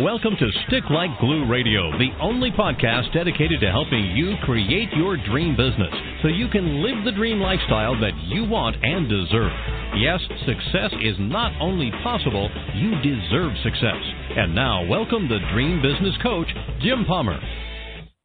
Welcome to Stick Like Glue Radio, the only podcast dedicated to helping you create your dream business so you can live the dream lifestyle that you want and deserve. Yes, success is not only possible, you deserve success. And now, welcome the Dream Business Coach, Jim Palmer.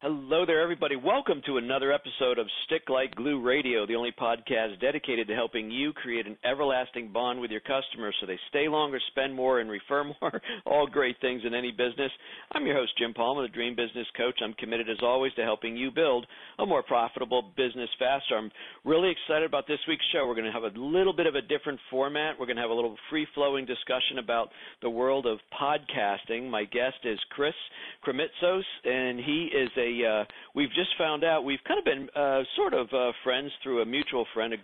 Hello there, everybody. Welcome to another episode of Stick Like Glue Radio, the only podcast dedicated to helping you create an everlasting bond with your customers so they stay longer, spend more, and refer more. All great things in any business. I'm your host, Jim Palmer, the Dream Business Coach. I'm committed, as always, to helping you build a more profitable business faster. I'm really excited about this week's show. We're going to have a little bit of a different format. We're going to have a little free flowing discussion about the world of podcasting. My guest is Chris Krimitsos, and he is a uh, we've just found out we've kind of been uh, sort of uh, friends through a mutual friend,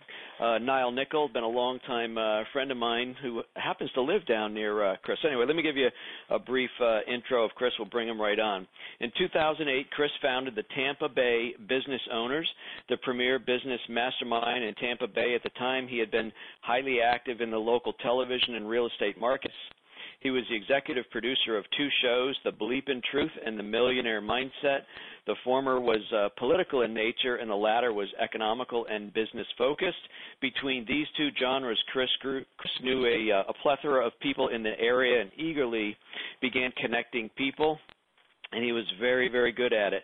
uh, Niall Nickel, been a long time uh, friend of mine who happens to live down near uh, Chris. Anyway, let me give you a, brief uh, intro of Chris. We'll bring him right on. In 2008, Chris founded the Tampa Bay Business Owners, the premier business mastermind in Tampa Bay. At the time, he had been highly active in the local television and real estate markets. He was the executive producer of two shows, The Bleep in Truth and The Millionaire Mindset. The former was uh, political in nature, and the latter was economical and business focused. Between these two genres, Chris, grew, Chris knew a, uh, a plethora of people in the area and eagerly began connecting people, and he was very, very good at it.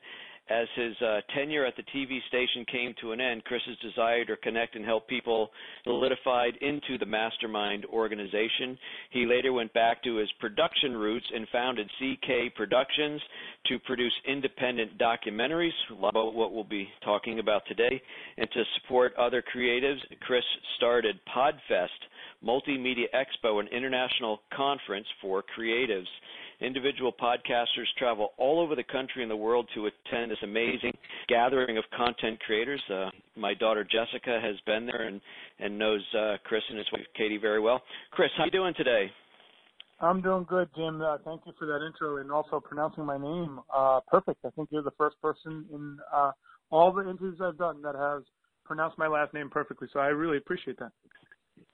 As his uh, tenure at the TV station came to an end, Chris's desire to connect and help people solidified into the mastermind organization. He later went back to his production roots and founded CK Productions to produce independent documentaries, about what we'll be talking about today, and to support other creatives. Chris started Podfest, Multimedia Expo, an international conference for creatives. Individual podcasters travel all over the country and the world to attend this amazing gathering of content creators. Uh, my daughter Jessica has been there and and knows uh, Chris and his wife Katie very well. Chris, how are you doing today? I'm doing good, Jim. Uh, thank you for that intro and also pronouncing my name uh, perfect. I think you're the first person in uh, all the interviews I've done that has pronounced my last name perfectly. So I really appreciate that.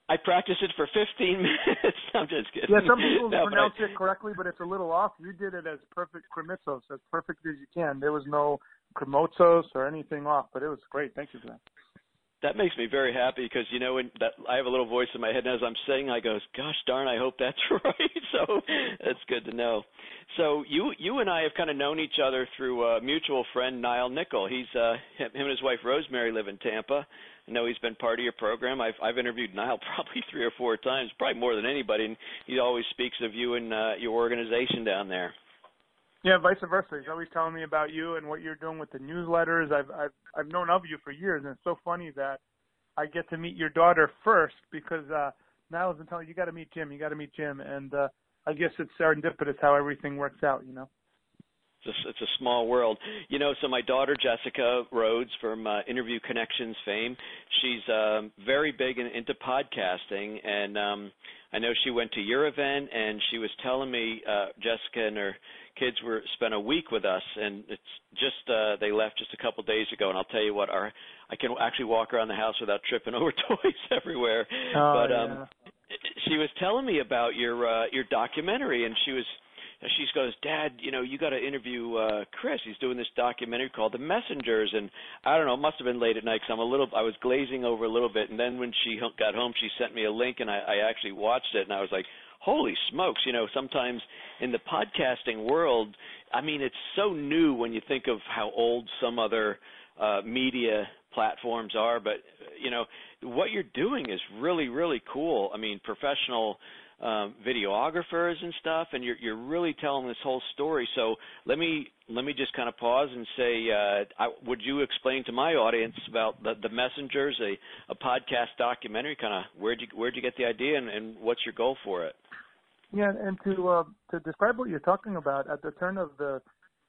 I practiced it for 15 minutes. I'm just kidding. Yeah, some people no, pronounce I, it correctly, but it's a little off. You did it as perfect Krimitsos, as perfect as you can. There was no Krimotsos or anything off, but it was great. Thank you for that. That makes me very happy because you know when that I have a little voice in my head and as I'm saying I goes, "Gosh darn, I hope that's right." so that's good to know. So you you and I have kind of known each other through a mutual friend Niall Nickel. He's uh him and his wife Rosemary live in Tampa. Know he's been part of your program. I've I've interviewed Niall probably three or four times, probably more than anybody, and he always speaks of you and uh, your organization down there. Yeah, vice versa. He's always telling me about you and what you're doing with the newsletters. I've I've I've known of you for years, and it's so funny that I get to meet your daughter first because uh Niall's been telling you got to meet Jim, you got to meet Jim, and uh I guess it's serendipitous how everything works out, you know. It's a, it's a small world. You know, so my daughter Jessica Rhodes from uh, Interview Connections fame, she's um, very big in, into podcasting, and um, I know she went to your event, and she was telling me uh, Jessica and her kids were spent a week with us, and it's just uh, they left just a couple of days ago, and I'll tell you what, our I can actually walk around the house without tripping over toys everywhere. Oh, but um, yeah. she was telling me about your uh, your documentary, and she was she goes, Dad, you know, you got to interview uh, Chris. He's doing this documentary called The Messengers, and I don't know, it must have been late at night because I'm a little, I was glazing over a little bit, and then when she got home, she sent me a link, and I, I actually watched it, and I was like, holy smokes, you know, sometimes in the podcasting world, I mean, it's so new when you think of how old some other uh, media platforms are, but you know, what you're doing is really, really cool. I mean, professional um, videographers and stuff, and you're you're really telling this whole story. So let me let me just kind of pause and say, uh, I, would you explain to my audience about the, the Messengers, a, a podcast documentary? Kind of where'd you where'd you get the idea, and, and what's your goal for it? Yeah, and to uh, to describe what you're talking about, at the turn of the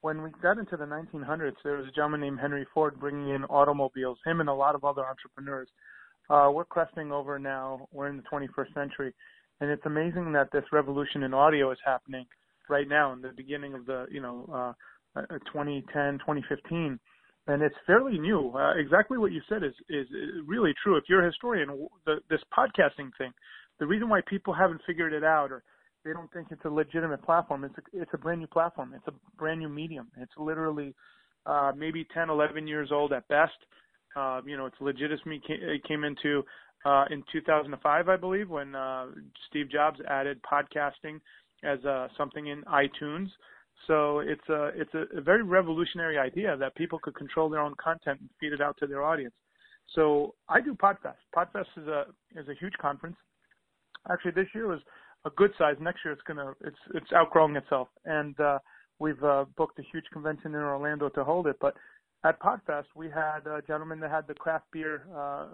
when we got into the 1900s, there was a gentleman named Henry Ford bringing in automobiles. Him and a lot of other entrepreneurs. Uh, we're cresting over now. We're in the 21st century, and it's amazing that this revolution in audio is happening right now in the beginning of the you know uh, 2010 uh, 2015 and it's fairly new uh, exactly what you said is is really true if you're a historian the, this podcasting thing the reason why people haven't figured it out or they don't think it's a legitimate platform. It's a, it's a brand new platform. It's a brand new medium. It's literally uh, maybe 10, 11 years old at best. Uh, you know, its legitimacy came into uh, in 2005, I believe, when uh, Steve Jobs added podcasting as uh, something in iTunes. So it's a it's a, a very revolutionary idea that people could control their own content and feed it out to their audience. So I do Podfest. Podfest is a is a huge conference. Actually, this year was a good size. Next year, it's gonna it's it's outgrowing itself, and uh, we've uh, booked a huge convention in Orlando to hold it. But at Podfest, we had a gentleman that had the craft beer uh, uh,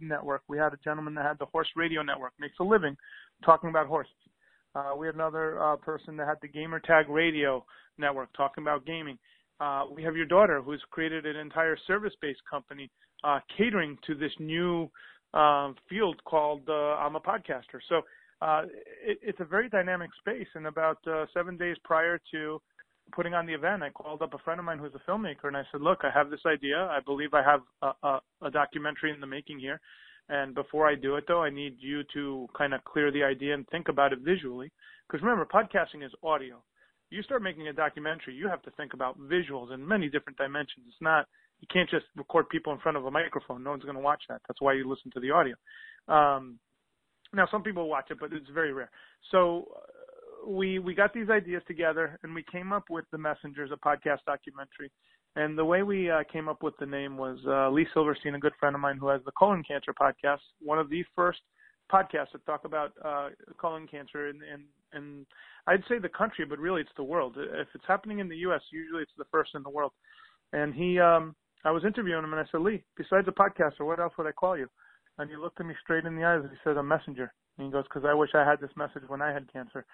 network. We had a gentleman that had the horse radio network, makes a living talking about horses. Uh, we had another uh, person that had the Gamer Tag Radio network talking about gaming. Uh, we have your daughter who's created an entire service-based company uh, catering to this new uh, field called uh, I'm a podcaster. So uh, it, it's a very dynamic space. And about uh, seven days prior to putting on the event, I called up a friend of mine who's a filmmaker, and I said, "Look, I have this idea. I believe I have a, a, a documentary in the making here. And before I do it, though, I need you to kind of clear the idea and think about it visually. Because remember, podcasting is audio. You start making a documentary, you have to think about visuals in many different dimensions. It's not you can't just record people in front of a microphone. No one's going to watch that. That's why you listen to the audio. Um, now, some people watch it, but it's very rare. So we we got these ideas together, and we came up with the Messengers, a podcast documentary. And the way we uh, came up with the name was uh, Lee Silverstein, a good friend of mine who has the colon cancer podcast, one of the first podcasts that talk about uh, colon cancer in, in, in, I'd say the country, but really it's the world. If it's happening in the U.S., usually it's the first in the world. And he um, I was interviewing him and I said, Lee, besides a podcaster, what else would I call you? And he looked at me straight in the eyes and he said, a messenger. And he goes, because I wish I had this message when I had cancer.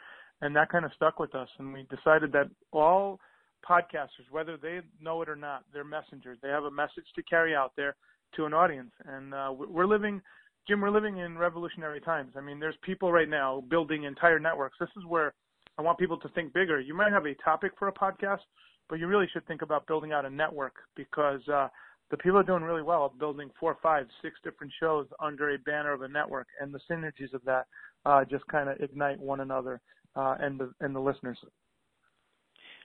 And that kind of stuck with us. And we decided that all podcasters, whether they know it or not, they're messengers. They have a message to carry out there to an audience. And uh, we're living, Jim, we're living in revolutionary times. I mean, there's people right now building entire networks. This is where I want people to think bigger. You might have a topic for a podcast, but you really should think about building out a network because uh, the people are doing really well building four, five, six different shows under a banner of a network, and the synergies of that uh, just kind of ignite one another uh, and the and the listeners.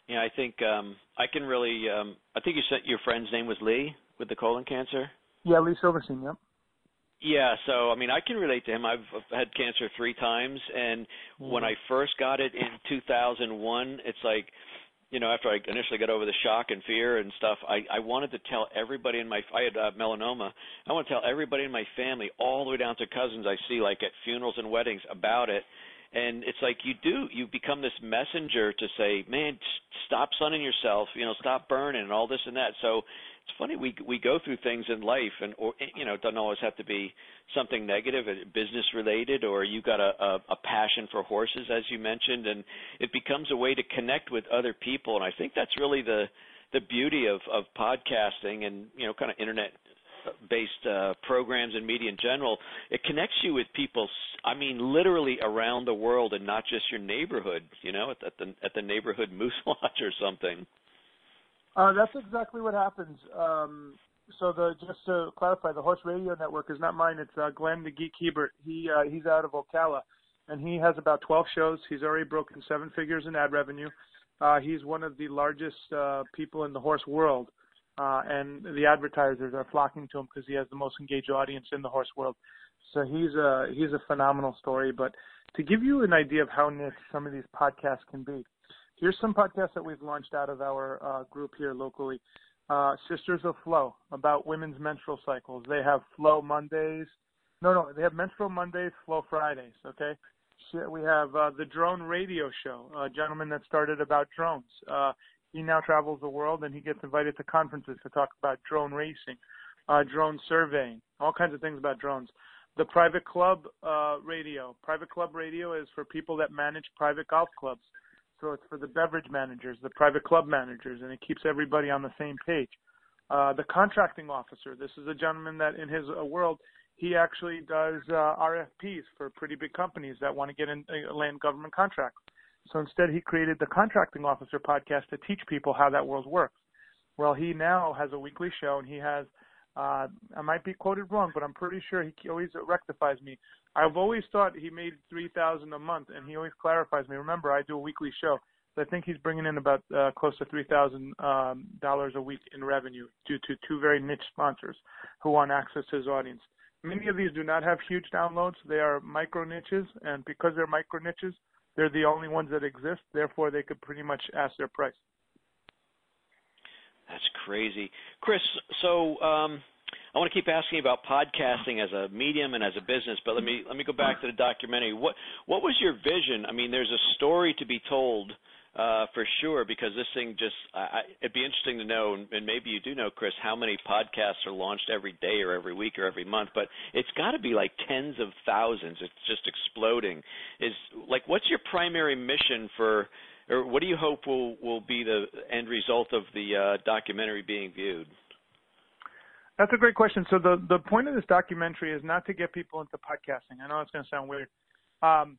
Yeah, I think um, I can really. Um, I think you said your friend's name was Lee with the colon cancer. Yeah, Lee Silverstein. Yep. Yeah, so I mean, I can relate to him. I've had cancer three times, and mm-hmm. when I first got it in 2001, it's like you know, after I initially got over the shock and fear and stuff, I, I wanted to tell everybody in my, I had uh, melanoma. I want to tell everybody in my family, all the way down to cousins I see, like at funerals and weddings, about it. And it's like you do, you become this messenger to say, man, stop sunning yourself, you know, stop burning and all this and that. So it's funny we we go through things in life and or you know it doesn't always have to be something negative uh, business related or you got a, a a passion for horses as you mentioned and it becomes a way to connect with other people and i think that's really the the beauty of of podcasting and you know kind of internet based uh, programs and media in general it connects you with people i mean literally around the world and not just your neighborhood you know at, the at the neighborhood moose lodge or something uh, that's exactly what happens. Um, so the just to clarify, the Horse Radio Network is not mine. It's uh, Glenn the Geek Hebert. He uh, he's out of Ocala, and he has about 12 shows. He's already broken seven figures in ad revenue. Uh, he's one of the largest uh, people in the horse world, uh, and the advertisers are flocking to him because he has the most engaged audience in the horse world. So he's a he's a phenomenal story. But to give you an idea of how niche some of these podcasts can be, here's some podcasts that we've launched out of our uh, group here locally. Uh, Sisters of Flow about women's menstrual cycles. They have Flow Mondays. No, no, they have Menstrual Mondays, Flow Fridays. Okay. We have uh, the Drone Radio Show. A gentleman that started about drones. He now travels the world and he gets invited to conferences to talk about drone racing, uh, drone surveying, all kinds of things about drones. The Private Club uh, Radio. Private Club Radio is for people that manage private golf clubs. So it's for the beverage managers, the private club managers, and it keeps everybody on the same page. Uh, the contracting officer, this is a gentleman that in his uh, world, he actually does uh, RFPs for pretty big companies that want to get in uh, land government contracts. So instead, he created the contracting officer podcast to teach people how that world works. Well, he now has a weekly show, and he has Uh, I might be quoted wrong, but I'm pretty sure he always rectifies me. I've always thought he made three thousand a month, and he always clarifies me. Remember, I do a weekly show. So I think he's bringing in about uh, close to three thousand um, dollars a week in revenue due to two very niche sponsors who want access to his audience. Many of these do not have huge downloads. They are micro niches, and because they're micro niches, they're the only ones that exist. Therefore, they could pretty much ask their price. That's crazy, Chris. So um, I want to keep asking about podcasting as a medium and as a business, but let me let me go back to the documentary. What what was your vision? I mean, there's a story to be told uh, for sure, because this thing just, I, it'd be interesting to know, and maybe you do know, Chris, how many podcasts are launched every day or every week or every month, but it's got to be like tens of thousands. It's just exploding. Is like, what's your primary mission for, or what do you hope will will be the end result of the uh, documentary being viewed? That's a great question. So the the point of this documentary is not to get people into podcasting. I know it's going to sound weird. Um,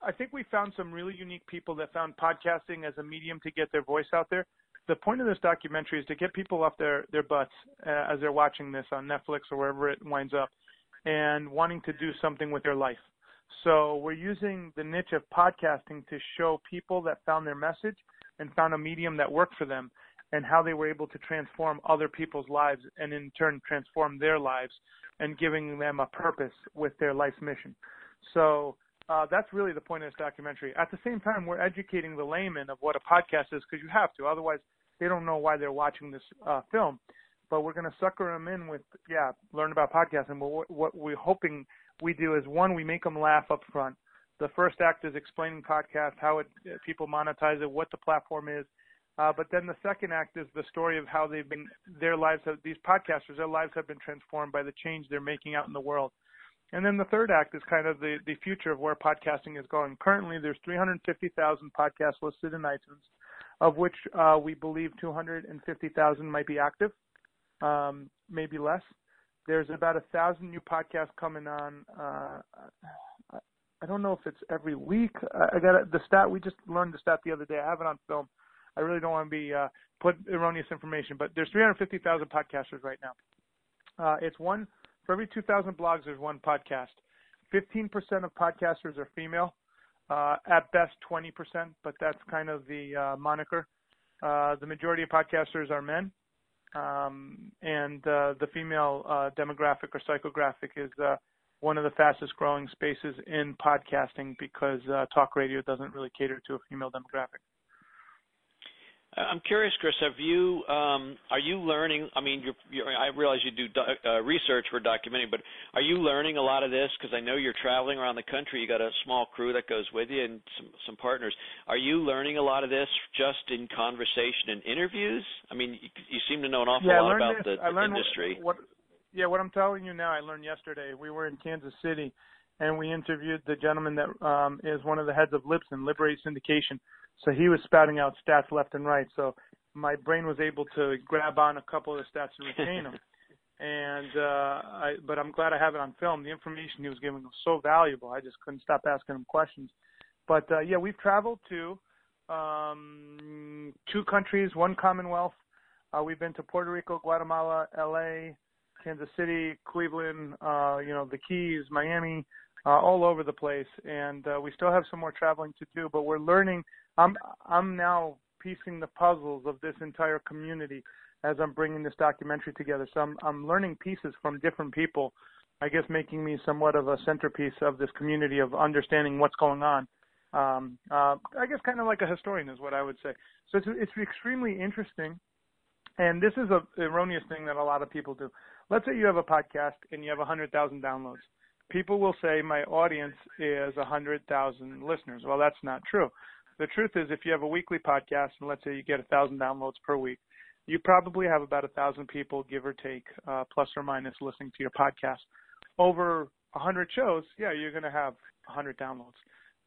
I think we found some really unique people that found podcasting as a medium to get their voice out there. The point of this documentary is to get people off their their butts uh, as they're watching this on Netflix or wherever it winds up, and wanting to do something with their life. So we're using the niche of podcasting to show people that found their message and found a medium that worked for them and how they were able to transform other people's lives and in turn transform their lives and giving them a purpose with their life's mission. So uh, that's really the point of this documentary. At the same time, we're educating the layman of what a podcast is because you have to. Otherwise, they don't know why they're watching this uh, film. But we're going to sucker them in with, yeah, learn about podcasting. But what, what we're hoping we do is one, we make them laugh up front. The first act is explaining podcast, how it, people monetize it, what the platform is. Uh, but then the second act is the story of how they've been, their lives have, these podcasters, their lives have been transformed by the change they're making out in the world. And then the third act is kind of the, the future of where podcasting is going. Currently, there's 350,000 podcasts listed in iTunes, of which uh, we believe 250,000 might be active, um, maybe less. There's about a thousand new podcasts coming on. Uh, I don't know if it's every week. I got the stat. We just learned the stat the other day. I have it on film. I really don't want to be uh, put erroneous information, but there's 350,000 podcasters right now. Uh, it's one for every 2,000 blogs, there's one podcast. 15% of podcasters are female. Uh, at best, 20%, but that's kind of the uh, moniker. Uh, the majority of podcasters are men, um, and uh, the female uh, demographic or psychographic is uh, one of the fastest growing spaces in podcasting because talk radio doesn't really cater to a female demographic. I'm curious, Chris. Have you um, are you learning? I mean, you're, you're, I realize you do do, uh, research for documentary, but are you learning a lot of this? Because I know you're traveling around the country. You got a small crew that goes with you and some some partners. Are you learning a lot of this just in conversation and interviews? I mean, you, you seem to know an awful lot about the, the industry. Yeah, what I'm telling you now, I learned yesterday. We were in Kansas City, and we interviewed the gentleman that um, is one of the heads of Libsyn, Liberate Syndication so he was spouting out stats left and right. So my brain was able to grab on a couple of the stats and retain them. and uh I but I'm glad I have it on film. The information he was giving was so valuable. I just couldn't stop asking him questions. But uh yeah, we've traveled to um two countries, one Commonwealth. Uh we've been to Puerto Rico, Guatemala, LA, Kansas City, Cleveland, uh, you know, the Keys, Miami, uh, all over the place. And uh, we still have some more traveling to do, but we're learning I'm I'm now piecing the puzzles of this entire community as I'm bringing this documentary together. So I'm I'm learning pieces from different people, I guess making me somewhat of a centerpiece of this community of understanding what's going on. Um, uh, I guess kind of like a historian is what I would say. So it's it's extremely interesting, and this is a erroneous thing that a lot of people do. Let's say you have a podcast and you have a hundred thousand downloads. People will say my audience is hundred thousand listeners. Well, that's not true the truth is, if you have a weekly podcast and let's say you get a thousand downloads per week, you probably have about a thousand people, give or take, uh, plus or minus, listening to your podcast. Over hundred shows, yeah, you're going to have hundred downloads.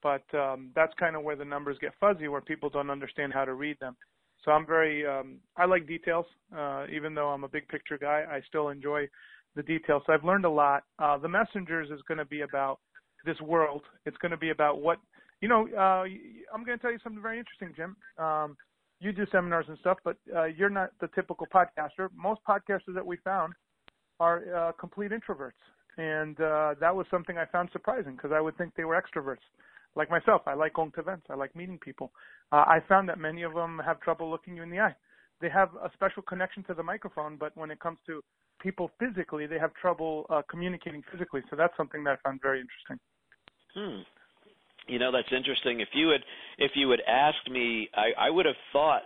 But um, that's kind of where the numbers get fuzzy, where people don't understand how to read them. So I'm very, um, I like details. Uh, even though I'm a big picture guy, I still enjoy the details. So I've learned a lot. Uh, the messengers is going to be about this world. It's going to be about what you know, uh, I'm going to tell you something very interesting, Jim. Um, you do seminars and stuff, but uh, you're not the typical podcaster. Most podcasters that we found are uh, complete introverts, and uh, that was something I found surprising because I would think they were extroverts. Like myself, I like going to events. I like meeting people. Uh, I found that many of them have trouble looking you in the eye. They have a special connection to the microphone, but when it comes to people physically, they have trouble uh, communicating physically. So that's something that I found very interesting. Hmm. You know, that's interesting. If you had if you had asked me, I, I would have thought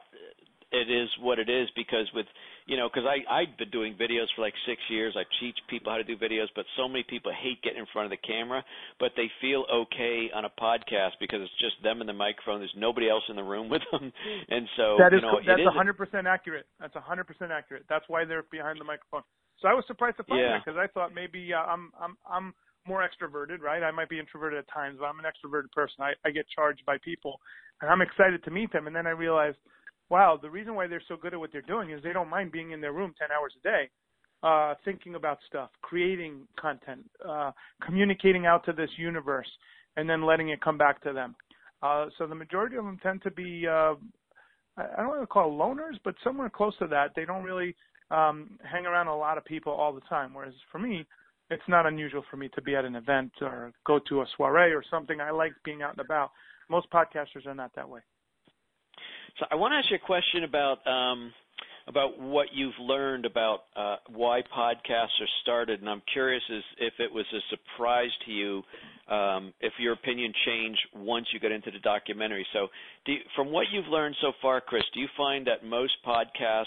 it is what it is because with you know because I I've been doing videos for like six years. I teach people how to do videos, but so many people hate getting in front of the camera, but they feel okay on a podcast because it's just them and the microphone. There's nobody else in the room with them, and so that is you know, that's a hundred percent accurate. That's a hundred percent accurate. That's why they're behind the microphone. So I was surprised to find yeah. that because I thought maybe uh, I'm I'm I'm more extroverted, right? I might be introverted at times, but I'm an extroverted person. I, I get charged by people, and I'm excited to meet them. And then I realized wow, the reason why they're so good at what they're doing is they don't mind being in their room 10 hours a day, uh, thinking about stuff, creating content, uh, communicating out to this universe, and then letting it come back to them. Uh, so the majority of them tend to be, uh, I don't want to call loners, but somewhere close to that. They don't really um, hang around a lot of people all the time. Whereas for me, it's not unusual for me to be at an event or go to a soiree or something. I like being out and about. Most podcasters are not that way. So I want to ask you a question about um, about what you've learned about uh, why podcasts are started, and I'm curious as if it was a surprise to you, um, if your opinion changed once you got into the documentary. So, you, from what you've learned so far, Chris, do you find that most podcasts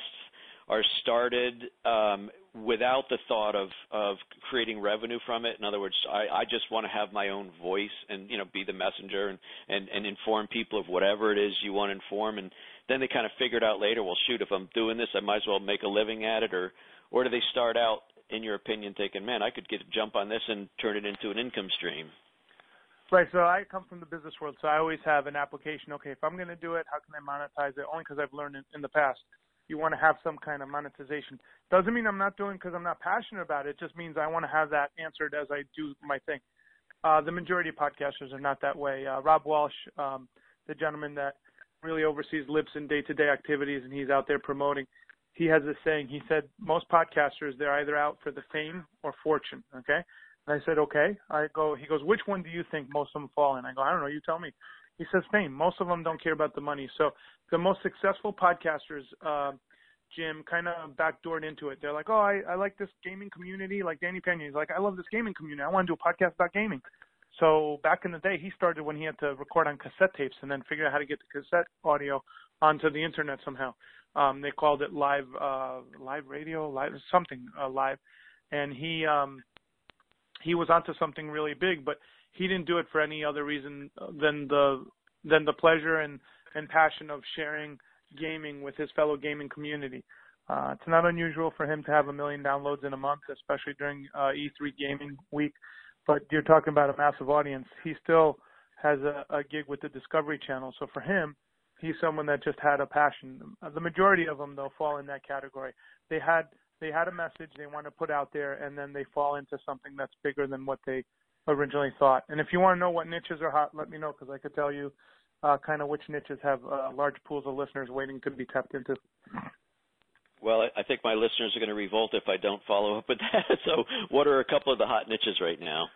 are started um, without the thought of of creating revenue from it. In other words, I, I just want to have my own voice and you know be the messenger and, and and inform people of whatever it is you want to inform. And then they kind of figured out later, well, shoot, if I'm doing this, I might as well make a living at it. Or or do they start out, in your opinion, thinking, man, I could get jump on this and turn it into an income stream? Right. So I come from the business world, so I always have an application. Okay, if I'm going to do it, how can I monetize it? Only because I've learned in, in the past you want to have some kind of monetization. Doesn't mean I'm not doing because I'm not passionate about it. It just means I want to have that answered as I do my thing. Uh, the majority of podcasters are not that way. Uh, Rob Walsh, um, the gentleman that really oversees Libsyn day-to-day activities, and he's out there promoting. He has this saying. He said most podcasters they're either out for the fame or fortune. Okay, and I said okay. I go. He goes, which one do you think most of them fall in? I go, I don't know. You tell me. He says fame. Most of them don't care about the money. So the most successful podcasters, uh, Jim, kind of backdoored into it. They're like, oh, I, I like this gaming community. Like Danny Pena, he's like, I love this gaming community. I want to do a podcast about gaming. So back in the day, he started when he had to record on cassette tapes and then figure out how to get the cassette audio onto the internet somehow. Um, they called it live, uh, live radio, live something uh, live, and he um, he was onto something really big. But he didn't do it for any other reason than the than the pleasure and and passion of sharing gaming with his fellow gaming community. Uh, it's not unusual for him to have a million downloads in a month, especially during uh, E3 gaming week. But you're talking about a massive audience. He still has a, a gig with the Discovery Channel, so for him, he's someone that just had a passion. The majority of them, though, fall in that category. They had they had a message they want to put out there, and then they fall into something that's bigger than what they originally thought. And if you want to know what niches are hot, let me know because I could tell you uh, kind of which niches have uh, large pools of listeners waiting to be tapped into. Well, I think my listeners are going to revolt if I don't follow up with that. So, what are a couple of the hot niches right now?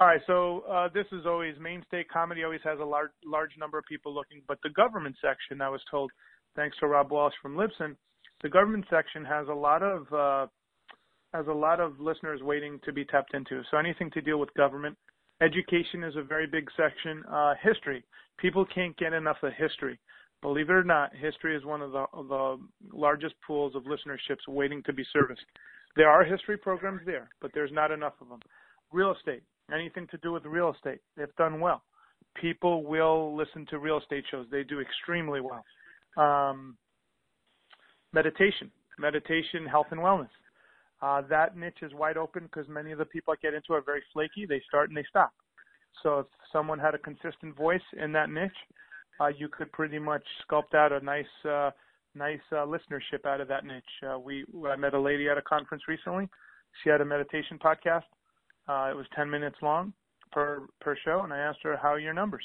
All right, so uh, this is always mainstay comedy. Always has a large large number of people looking, but the government section, I was told, thanks to Rob Walsh from Libsyn, the government section has a lot of has a lot of listeners waiting to be tapped into. So anything to deal with government. Education is a very big section. Uh, history. People can't get enough of history. Believe it or not, history is one of the, of the largest pools of listenerships waiting to be serviced. There are history programs there, but there's not enough of them. Real estate. Anything to do with real estate, if done well. People will listen to real estate shows. They do extremely well. Um, meditation. Meditation, health and wellness uh, that niche is wide open because many of the people that get into are very flaky. They start and they stop. So if someone had a consistent voice in that niche, uh, you could pretty much sculpt out a nice, uh, nice uh, listenership out of that niche. Uh, we I met a lady at a conference recently. She had a meditation podcast. Uh, it was 10 minutes long per per show, and I asked her how are your numbers.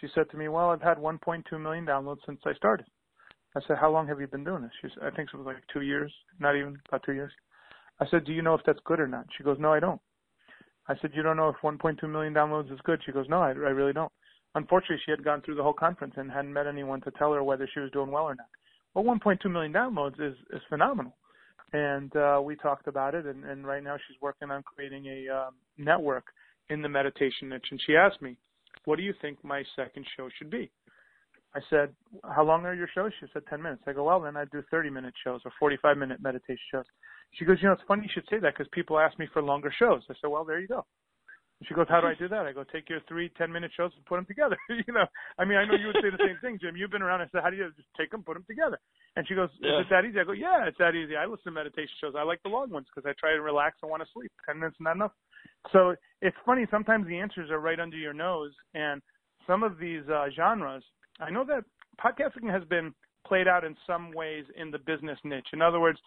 She said to me, "Well, I've had 1.2 million downloads since I started." I said, how long have you been doing this? She said, I think it was like two years, not even about two years. I said, do you know if that's good or not? She goes, no, I don't. I said, you don't know if 1.2 million downloads is good? She goes, no, I, I really don't. Unfortunately, she had gone through the whole conference and hadn't met anyone to tell her whether she was doing well or not. Well, 1.2 million downloads is is phenomenal, and uh, we talked about it. And, and right now, she's working on creating a um, network in the meditation niche. And she asked me, "What do you think my second show should be?" I said, "How long are your shows?" She said, 10 minutes." I go, "Well, then I do 30-minute shows or 45-minute meditation shows." She goes, "You know, it's funny you should say that because people ask me for longer shows." I said, "Well, there you go." She goes, "How do I do that?" I go, "Take your three ten-minute shows and put them together." you know, I mean, I know you would say the same thing, Jim. You've been around. I said, "How do you just take them, put them together?" And she goes, yeah. "Is it that easy?" I go, "Yeah, it's that easy. I listen to meditation shows. I like the long ones because I try to relax and want to sleep. Ten minutes not enough." So it's funny. Sometimes the answers are right under your nose, and some of these uh, genres. I know that podcasting has been played out in some ways in the business niche. In other words,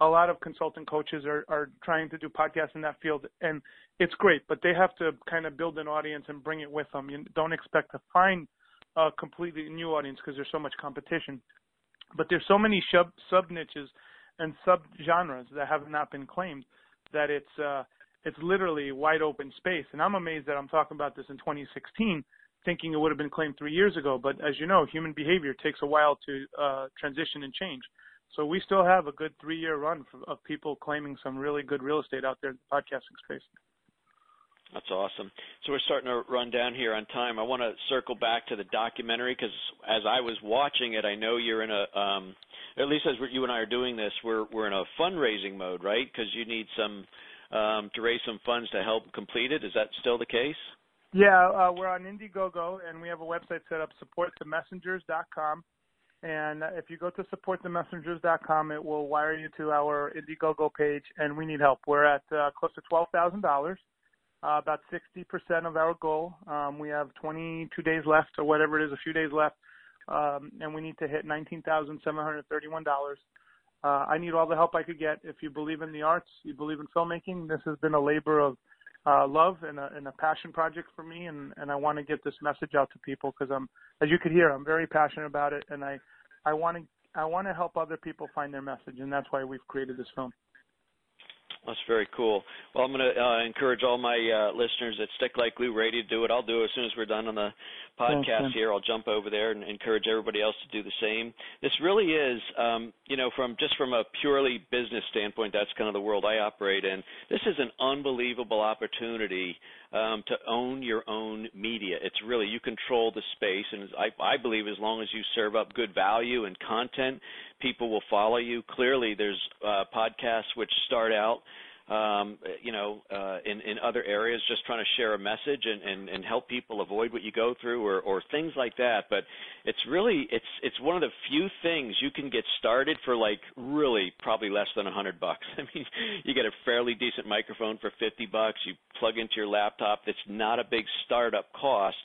a lot of consultant coaches are, are trying to do podcasts in that field, and it's great, but they have to kind of build an audience and bring it with them. You don't expect to find a completely new audience because there's so much competition. But there's so many sub sub niches and sub genres that have not been claimed that it's uh, it's literally wide open space. And I'm amazed that I'm talking about this in 2016, thinking it would have been claimed three years ago. But as you know, human behavior takes a while to uh, transition and change. So we still have a good three-year run of people claiming some really good real estate out there in the podcasting space. That's awesome. So we're starting to run down here on time. I want to circle back to the documentary because as I was watching it, I know you're in a, um, at least as you and I are doing this, we're we're in a fundraising mode, right? Because you need some um, to raise some funds to help complete it. Is that still the case? Yeah, uh, we're on Indiegogo and we have a website set up, supportthemessengers.com. And if you go to supportthemessengers.com, it will wire you to our Indiegogo page, and we need help. We're at uh, close to $12,000, uh, about 60% of our goal. Um, we have 22 days left, or whatever it is, a few days left, um, and we need to hit $19,731. Uh, I need all the help I could get. If you believe in the arts, you believe in filmmaking, this has been a labor of uh, love and a, and a passion project for me, and, and I want to get this message out to people because I'm, as you could hear, I'm very passionate about it, and I, I want to, I want to help other people find their message, and that's why we've created this film. That's very cool. Well, I'm going to uh, encourage all my uh, listeners at Stick Like Glue Radio to do it. I'll do it as soon as we're done on the podcast here. I'll jump over there and encourage everybody else to do the same. This really is, um, you know, from just from a purely business standpoint, that's kind of the world I operate in. This is an unbelievable opportunity um, to own your own media. It's really you control the space, and I, I believe as long as you serve up good value and content, people will follow you. Clearly, there's uh, podcasts which start out um, you know, uh, in, in other areas, just trying to share a message and, and, and help people avoid what you go through or, or things like that. But it's really, it's, it's one of the few things you can get started for like really probably less than a hundred bucks. I mean, you get a fairly decent microphone for 50 bucks. You plug into your laptop. That's not a big startup cost.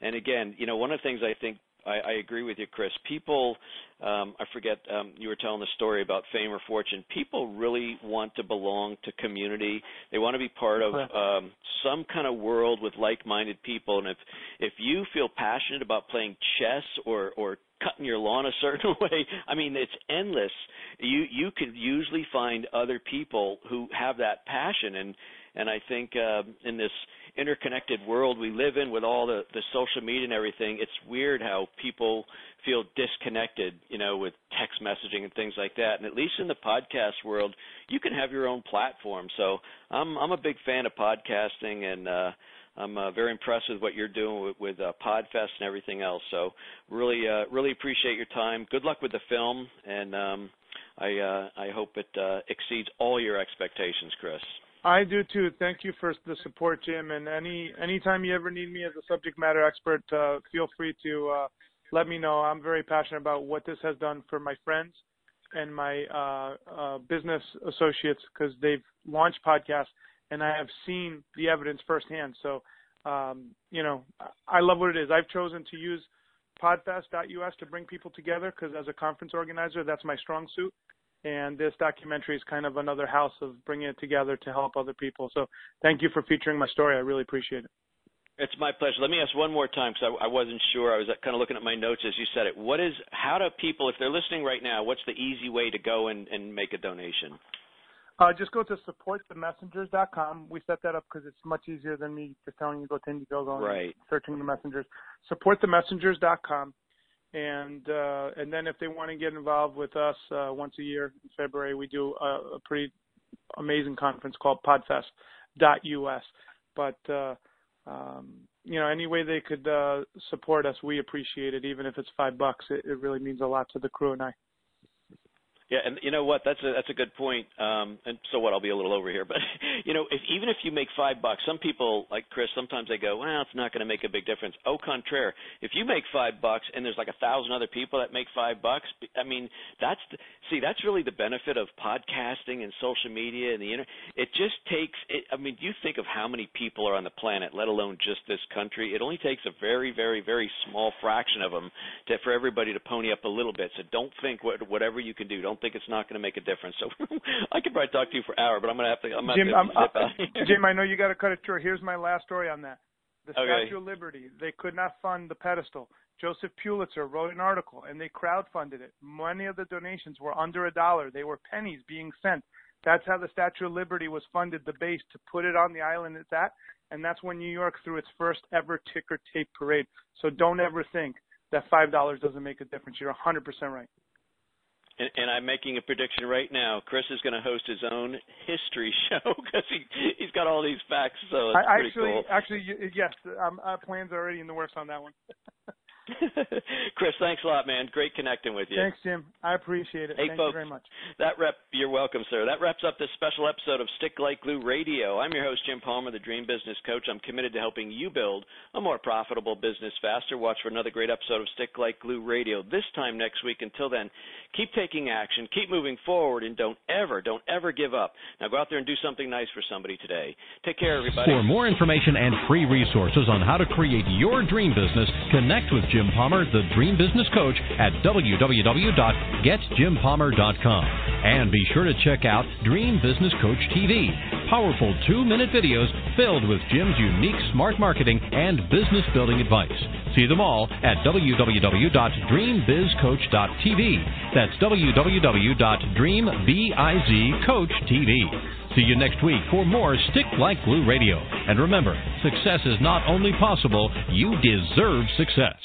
And again, you know, one of the things I think I, I agree with you, Chris. People, um, I forget, um, you were telling the story about fame or fortune. People really want to belong to community. They want to be part of um, some kind of world with like-minded people. And if if you feel passionate about playing chess or or cutting your lawn a certain way, I mean, it's endless. You you can usually find other people who have that passion and and I think uh, in this interconnected world we live in with all the, the social media and everything, it's weird how people feel disconnected, you know, with text messaging and things like that. And at least in the podcast world, you can have your own platform. So I'm I'm a big fan of podcasting and uh I'm uh, very impressed with what you're doing with, with uh, Podfest and everything else. So really, uh, really appreciate your time. Good luck with the film, and um, I uh, I hope it uh, exceeds all your expectations, Chris. I do too. Thank you for the support, Jim. And any anytime you ever need me as a subject matter expert, uh, feel free to uh, let me know. I'm very passionate about what this has done for my friends and my uh, uh, business associates because they've launched podcasts, and I have seen the evidence firsthand. So, um, you know, I love what it is. I've chosen to use Podfest.us to bring people together because as a conference organizer, that's my strong suit and this documentary is kind of another house of bringing it together to help other people. So thank you for featuring my story. I really appreciate it. It's my pleasure. Let me ask one more time because I, I wasn't sure. I was kind of looking at my notes as you said it. What is? How do people, if they're listening right now, what's the easy way to go and, and make a donation? Uh, just go to supportthemessengers.com. We set that up because it's much easier than me just telling you to go to Indiegogo and right. searching the messengers. Supportthemessengers.com. And uh, and then if they want to get involved with us uh, once a year in February, we do a, a pretty amazing conference called Podfest.us. But uh, um, you know, any way they could uh, support us, we appreciate it. Even if it's five bucks, it, it really means a lot to the crew and I. Yeah, and you know what? That's a that's a good point. Um, and so what? I'll be a little over here, but you know, if even if you make five bucks, some people like Chris, sometimes they go, well, it's not going to make a big difference. Au contraire, if you make five bucks and there's like a thousand other people that make five bucks, I mean, that's the, see, that's really the benefit of podcasting and social media and the internet. It just takes. It, I mean, you think of how many people are on the planet, let alone just this country. It only takes a very, very, very small fraction of them to for everybody to pony up a little bit. So don't think what, whatever you can do. Don't think it's not going to make a difference. So I could probably talk to you for hours, but I'm going to have to. I'm Jim, I'm, uh, Jim, I know you got to cut it short. Here's my last story on that. The okay. Statue of Liberty. They could not fund the pedestal. Joseph Pulitzer wrote an article, and they crowdfunded it. Many of the donations were under a dollar. They were pennies being sent. That's how the Statue of Liberty was funded, the base, to put it on the island it's at. And that's when New York threw its first ever ticker tape parade. So don't ever think that $5 doesn't make a difference. You're 100% right. And, and I'm making a prediction right now. Chris is going to host his own history show because he he's got all these facts. So it's I, pretty actually, cool. actually, yes, um, uh, plans are already in the works on that one. Chris, thanks a lot, man. Great connecting with you. Thanks, Jim. I appreciate it. Hey, Thank folks, you very much. That rep, you're welcome, sir. That wraps up this special episode of Stick Like Glue Radio. I'm your host, Jim Palmer, the Dream Business Coach. I'm committed to helping you build a more profitable business faster. Watch for another great episode of Stick Like Glue Radio this time next week. Until then, keep taking action, keep moving forward, and don't ever, don't ever give up. Now go out there and do something nice for somebody today. Take care, everybody. For more information and free resources on how to create your dream business, connect with Jim Palmer, the Dream Business Coach, at www.getjimpalmer.com. And be sure to check out Dream Business Coach TV, powerful two minute videos filled with Jim's unique smart marketing and business building advice. See them all at www.dreambizcoach.tv. That's www.dreambizcoach.tv. See you next week for more Stick Like Glue Radio. And remember, success is not only possible, you deserve success.